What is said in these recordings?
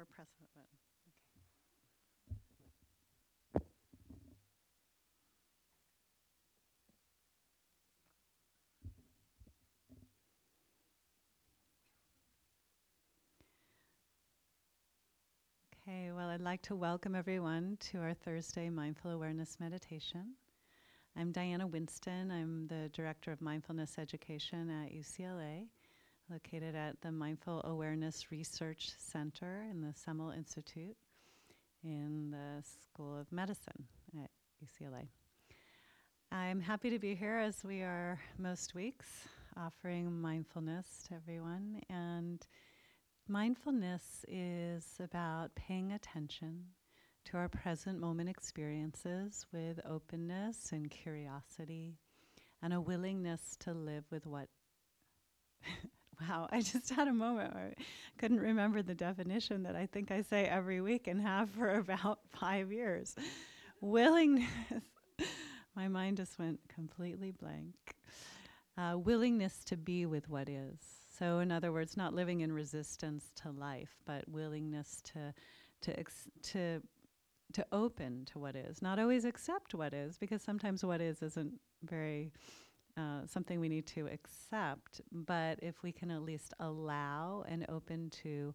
or press button. Okay, well, I'd like to welcome everyone to our Thursday Mindful Awareness Meditation. I'm Diana Winston. I'm the Director of Mindfulness Education at UCLA, located at the Mindful Awareness Research Center in the Semel Institute in the School of Medicine at UCLA. I'm happy to be here as we are most weeks, offering mindfulness to everyone. And mindfulness is about paying attention to our present moment experiences with openness and curiosity and a willingness to live with what. wow, I just had a moment where I couldn't remember the definition that I think I say every week and have for about five years. Willingness. My mind just went completely blank. Uh, willingness to be with what is. So, in other words, not living in resistance to life, but willingness to to ex- to to open to what is, not always accept what is, because sometimes what is isn't very uh, something we need to accept. But if we can at least allow and open to,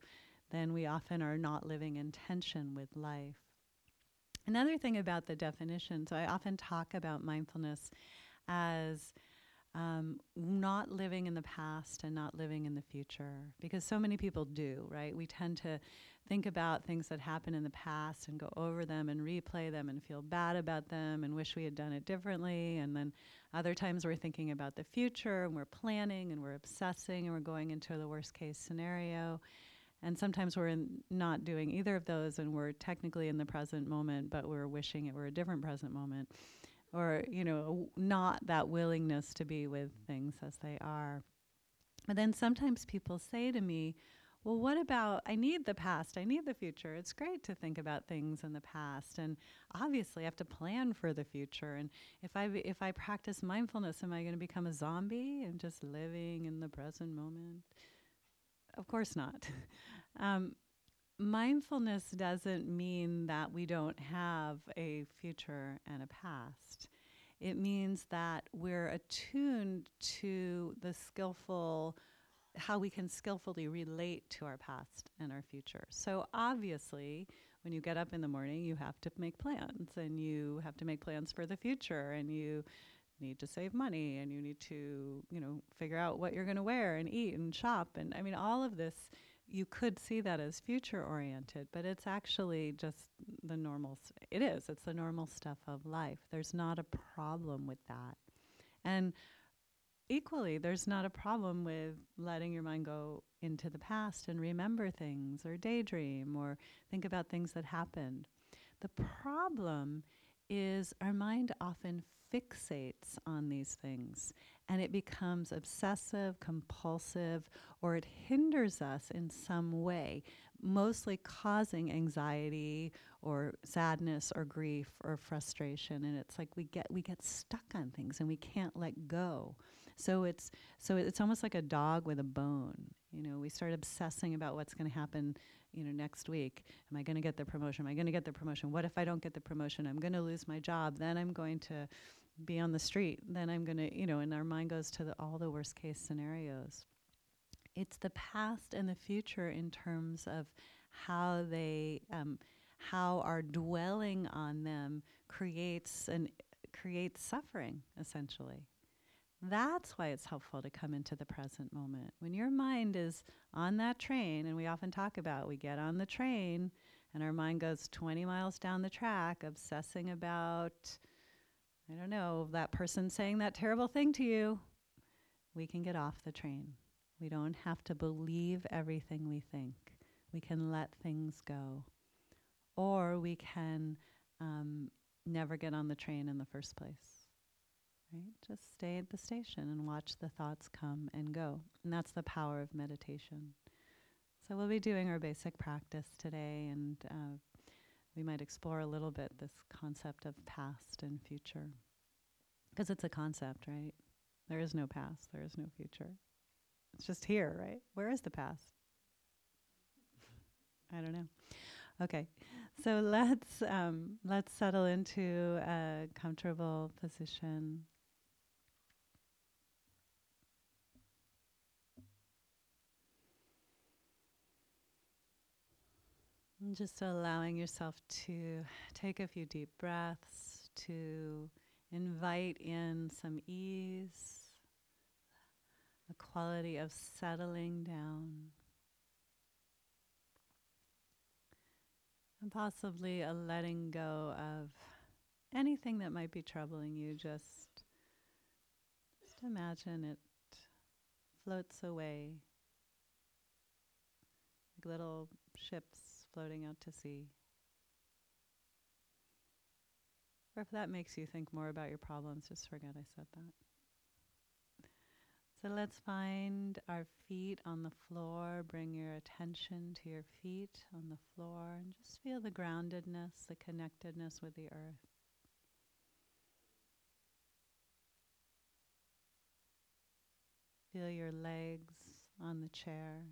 then we often are not living in tension with life. Another thing about the definition, so I often talk about mindfulness as um, not living in the past and not living in the future, because so many people do, right? We tend to think about things that happened in the past and go over them and replay them and feel bad about them and wish we had done it differently. And then other times we're thinking about the future and we're planning and we're obsessing and we're going into the worst case scenario. And sometimes we're in not doing either of those and we're technically in the present moment, but we're wishing it were a different present moment. Or, you know, not that willingness to be with things as they are. But then sometimes people say to me, well, what about I need the past, I need the future. It's great to think about things in the past and obviously I have to plan for the future and if I if I practice mindfulness am I going to become a zombie and just living in the present moment? Of course not. um, mindfulness doesn't mean that we don't have a future and a past. It means that we're attuned to the skillful how we can skillfully relate to our past and our future. So obviously, when you get up in the morning, you have to make plans and you have to make plans for the future and you need to save money and you need to, you know, figure out what you're going to wear and eat and shop and I mean all of this you could see that as future oriented, but it's actually just the normal st- it is. It's the normal stuff of life. There's not a problem with that. And equally, there's not a problem with letting your mind go into the past and remember things or daydream or think about things that happened. The problem is our mind often fixates on these things and it becomes obsessive, compulsive, or it hinders us in some way, mostly causing anxiety or sadness or grief or frustration. And it's like we get we get stuck on things and we can't let go. So it's so it's almost like a dog with a bone. You know, we start obsessing about what's going to happen, you know, next week. Am I going to get the promotion? Am I going to get the promotion? What if I don't get the promotion? I'm going to lose my job. Then I'm going to be on the street. Then I'm going to, you know, and our mind goes to the, all the worst case scenarios. It's the past and the future in terms of how they, um, how our dwelling on them creates and creates suffering essentially. That's why it's helpful to come into the present moment. When your mind is on that train, and we often talk about we get on the train and our mind goes 20 miles down the track, obsessing about, I don't know, that person saying that terrible thing to you, we can get off the train. We don't have to believe everything we think. We can let things go. Or we can um, never get on the train in the first place right? Just stay at the station and watch the thoughts come and go. And that's the power of meditation. So we'll be doing our basic practice today, and uh, we might explore a little bit this concept of past and future. Because it's a concept, right? There is no past, there is no future. It's just here, right? Where is the past? I don't know. Okay, so let's um, let's settle into a comfortable position. Just allowing yourself to take a few deep breaths, to invite in some ease, a quality of settling down. And possibly a letting go of anything that might be troubling you. Just, just imagine it floats away like little ships floating out to sea. Or if that makes you think more about your problems, just forget I said that. So let's find our feet on the floor. Bring your attention to your feet on the floor and just feel the groundedness, the connectedness with the earth. Feel your legs on the chair.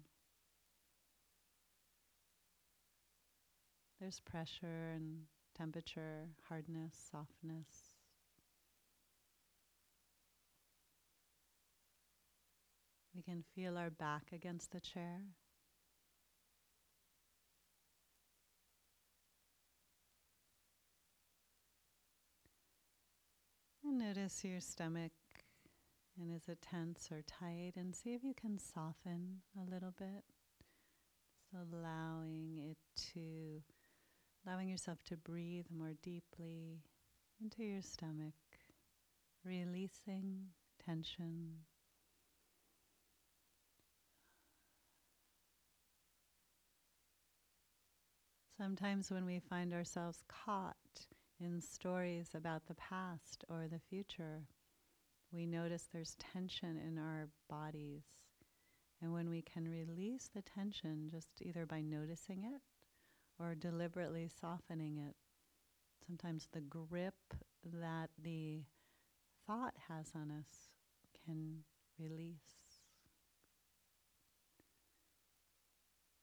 There's pressure and temperature, hardness, softness. We can feel our back against the chair. And notice your stomach and is it tense or tight and see if you can soften a little bit. So allowing it to allowing yourself to breathe more deeply into your stomach, releasing tension. Sometimes, when we find ourselves caught in stories about the past or the future, we notice there's tension in our bodies. And when we can release the tension just either by noticing it or deliberately softening it. Sometimes the grip that the thought has on us can release.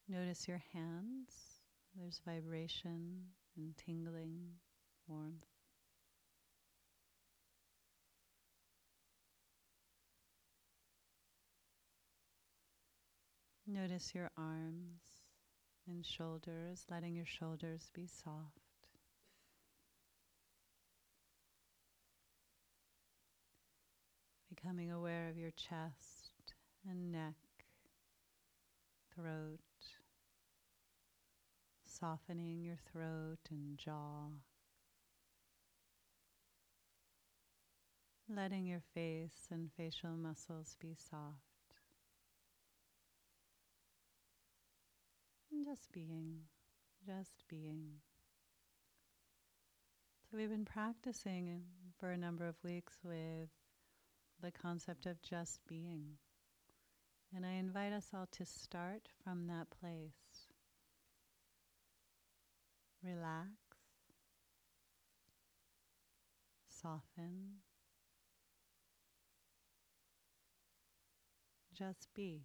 Notice your hands. There's vibration and tingling, warmth. Notice your arms and shoulders, letting your shoulders be soft. Becoming aware of your chest and neck, throat, softening your throat and jaw. Letting your face and facial muscles be soft. Just being, just being. So we've been practicing for a number of weeks with the concept of just being. And I invite us all to start from that place. Relax, soften, just be.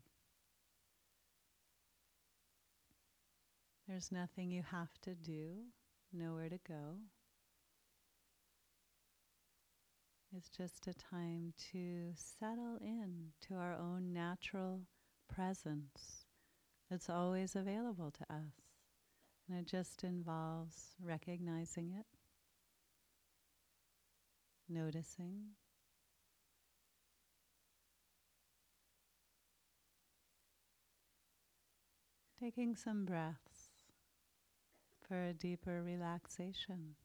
There's nothing you have to do, nowhere to go. It's just a time to settle in to our own natural presence that's always available to us. And it just involves recognizing it, noticing, taking some breaths for a deeper relaxation.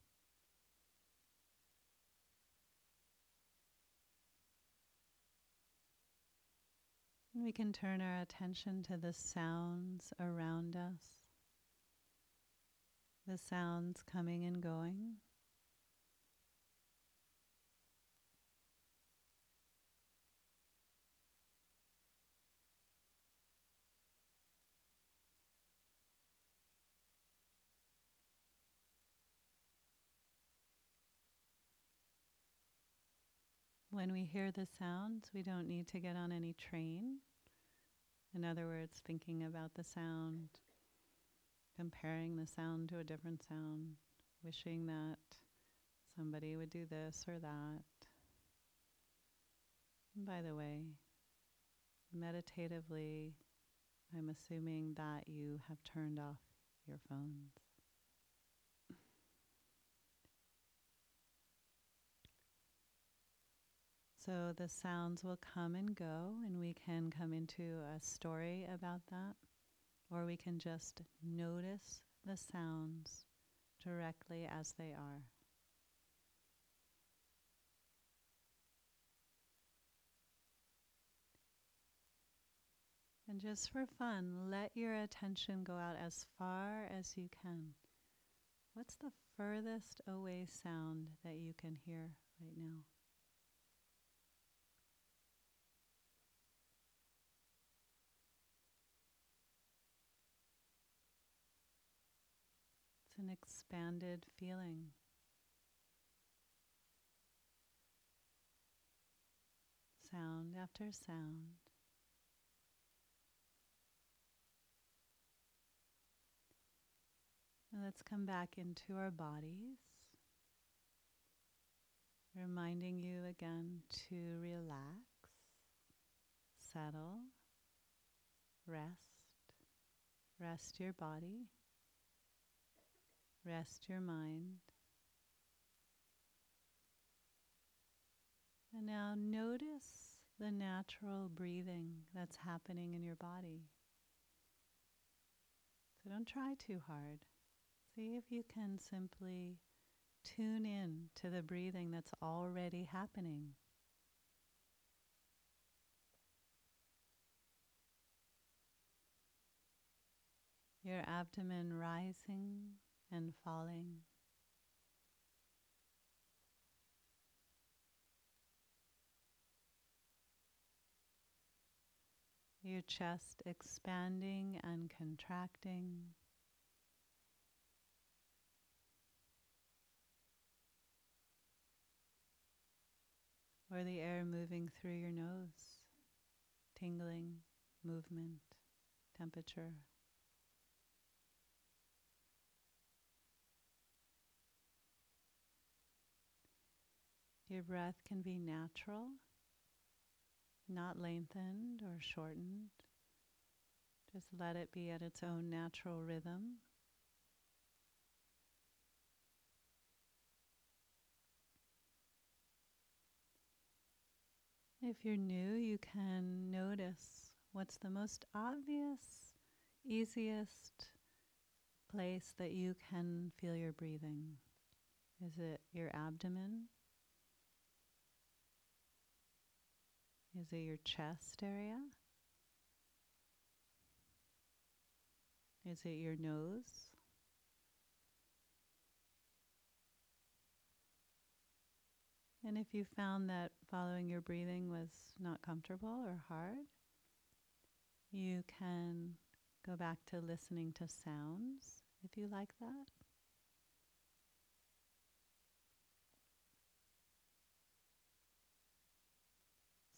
we can turn our attention to the sounds around us, the sounds coming and going. When we hear the sounds, we don't need to get on any train. In other words, thinking about the sound comparing the sound to a different sound, wishing that somebody would do this or that. And by the way, meditatively, I'm assuming that you have turned off your phones. So the sounds will come and go, and we can come into a story about that, or we can just notice the sounds directly as they are. And just for fun, let your attention go out as far as you can. What's the furthest away sound that you can hear right now? An expanded feeling. Sound after sound. And let's come back into our bodies, reminding you again to relax, settle, rest, rest your body, rest your mind. And now notice the natural breathing that's happening in your body. So don't try too hard. See if you can simply tune in to the breathing that's already happening. Your abdomen rising and falling. Your chest expanding and contracting. or the air moving through your nose, tingling, movement, temperature. Your breath can be natural, not lengthened or shortened. Just let it be at its own natural rhythm. If you're new, you can notice what's the most obvious, easiest place that you can feel your breathing. Is it your abdomen? Is it your chest area? Is it your nose? And if you found that following your breathing was not comfortable or hard, you can go back to listening to sounds if you like that.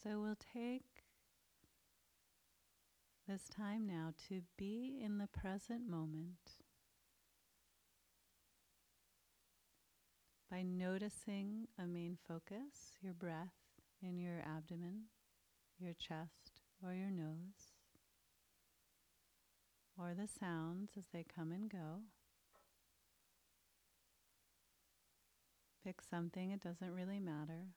So we'll take this time now to be in the present moment. by noticing a main focus, your breath in your abdomen, your chest, or your nose, or the sounds as they come and go. Pick something, it doesn't really matter.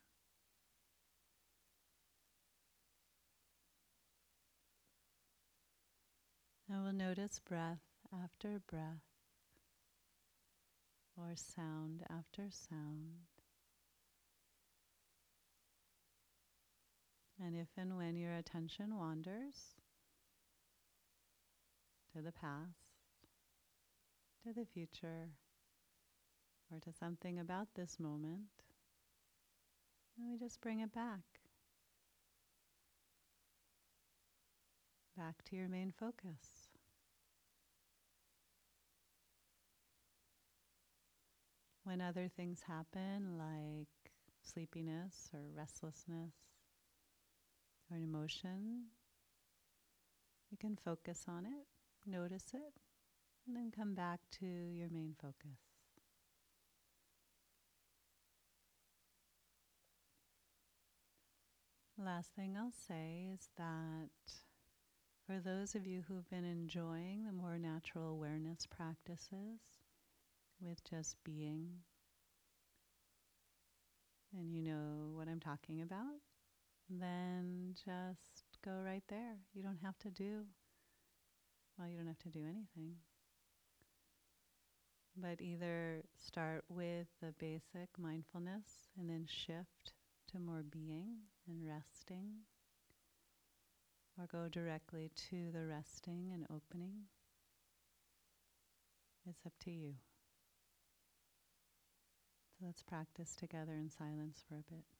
And we'll notice breath after breath or sound after sound. And if and when your attention wanders to the past, to the future, or to something about this moment, we just bring it back. Back to your main focus. When other things happen, like sleepiness or restlessness or an emotion, you can focus on it, notice it, And then come back to your main focus. Last thing I'll say is that for those of you who've been enjoying the more natural awareness practices with just being, and you know what I'm talking about, then just go right there. You don't have to do, well, you don't have to do anything. But either start with the basic mindfulness and then shift to more being and resting, or go directly to the resting and opening. It's up to you. So let's practice together in silence for a bit.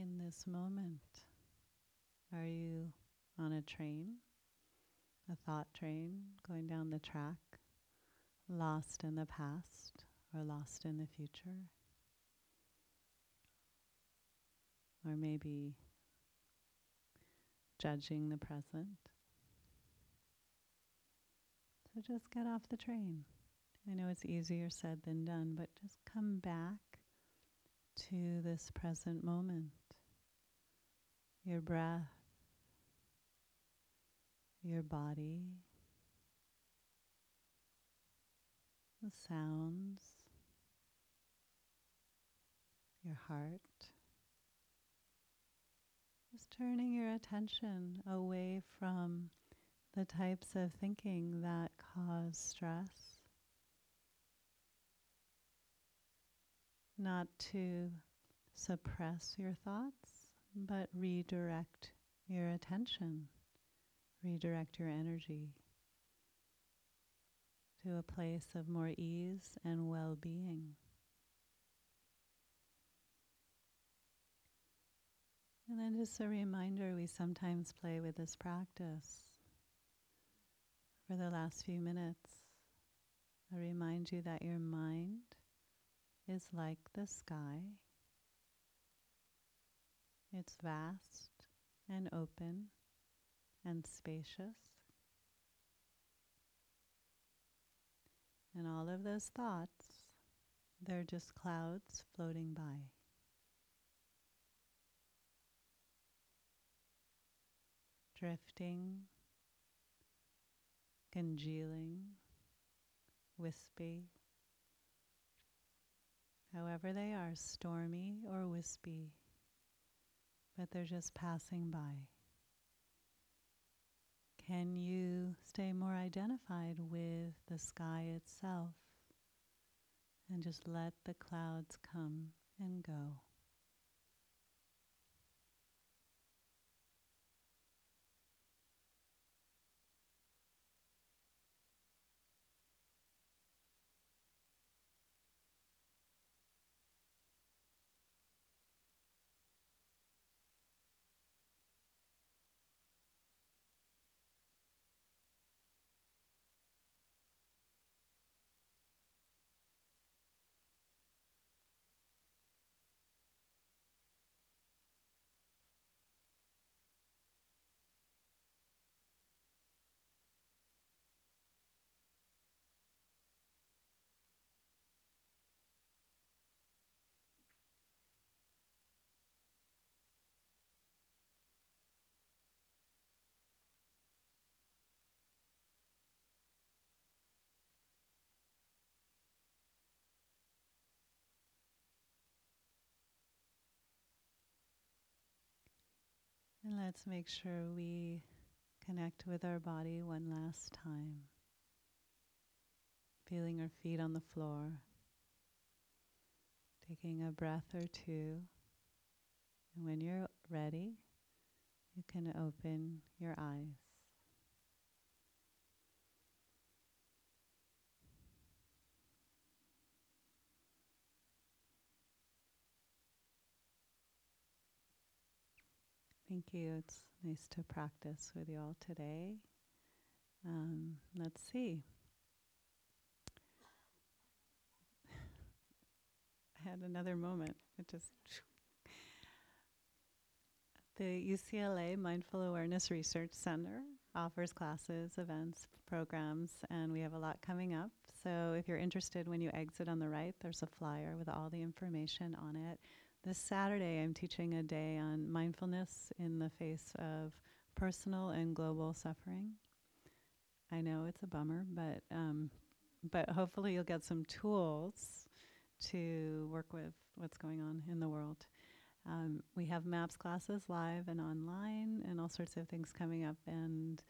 In this moment? Are you on a train, a thought train going down the track, lost in the past or lost in the future? Or maybe judging the present? So just get off the train. I know it's easier said than done, but just come back to this present moment. Your breath, your body, the sounds, your heart. Just turning your attention away from the types of thinking that cause stress. Not to suppress your thoughts, but redirect your attention, redirect your energy to a place of more ease and well being. And then just a reminder we sometimes play with this practice for the last few minutes. I remind you that your mind is like the sky. It's vast and open and spacious. And all of those thoughts, they're just clouds floating by. Drifting congealing, wispy, however they are, stormy or wispy, but they're just passing by. Can you stay more identified with the sky itself and just let the clouds come and go? And let's make sure we connect with our body one last time. Feeling our feet on the floor. Taking a breath or two. And when you're ready, you can open your eyes. Thank you. It's nice to practice with you all today. Um, let's see. I had another moment. It just. The UCLA Mindful Awareness Research Center offers classes, events, programs, and we have a lot coming up. So if you're interested, when you exit on the right, there's a flyer with all the information on it. This Saturday, I'm teaching a day on mindfulness in the face of personal and global suffering. I know it's a bummer, but um, but hopefully you'll get some tools to work with what's going on in the world. Um, we have MAPS classes live and online, and all sorts of things coming up. And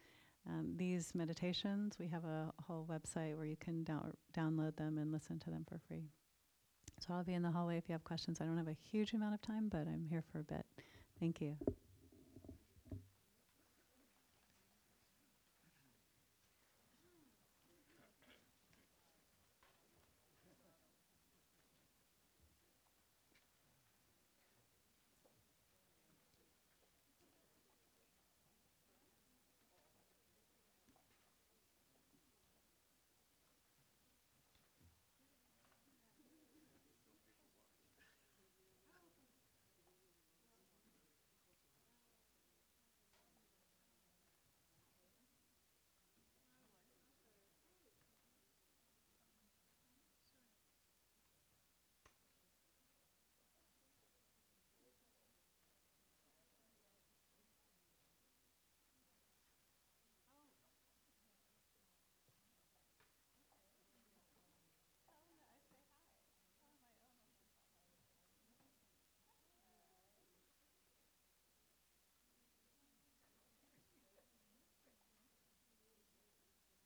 um, these meditations, we have a whole website where you can dow- download them and listen to them for free. So I'll be in the hallway if you have questions. I don't have a huge amount of time, but I'm here for a bit. Thank you.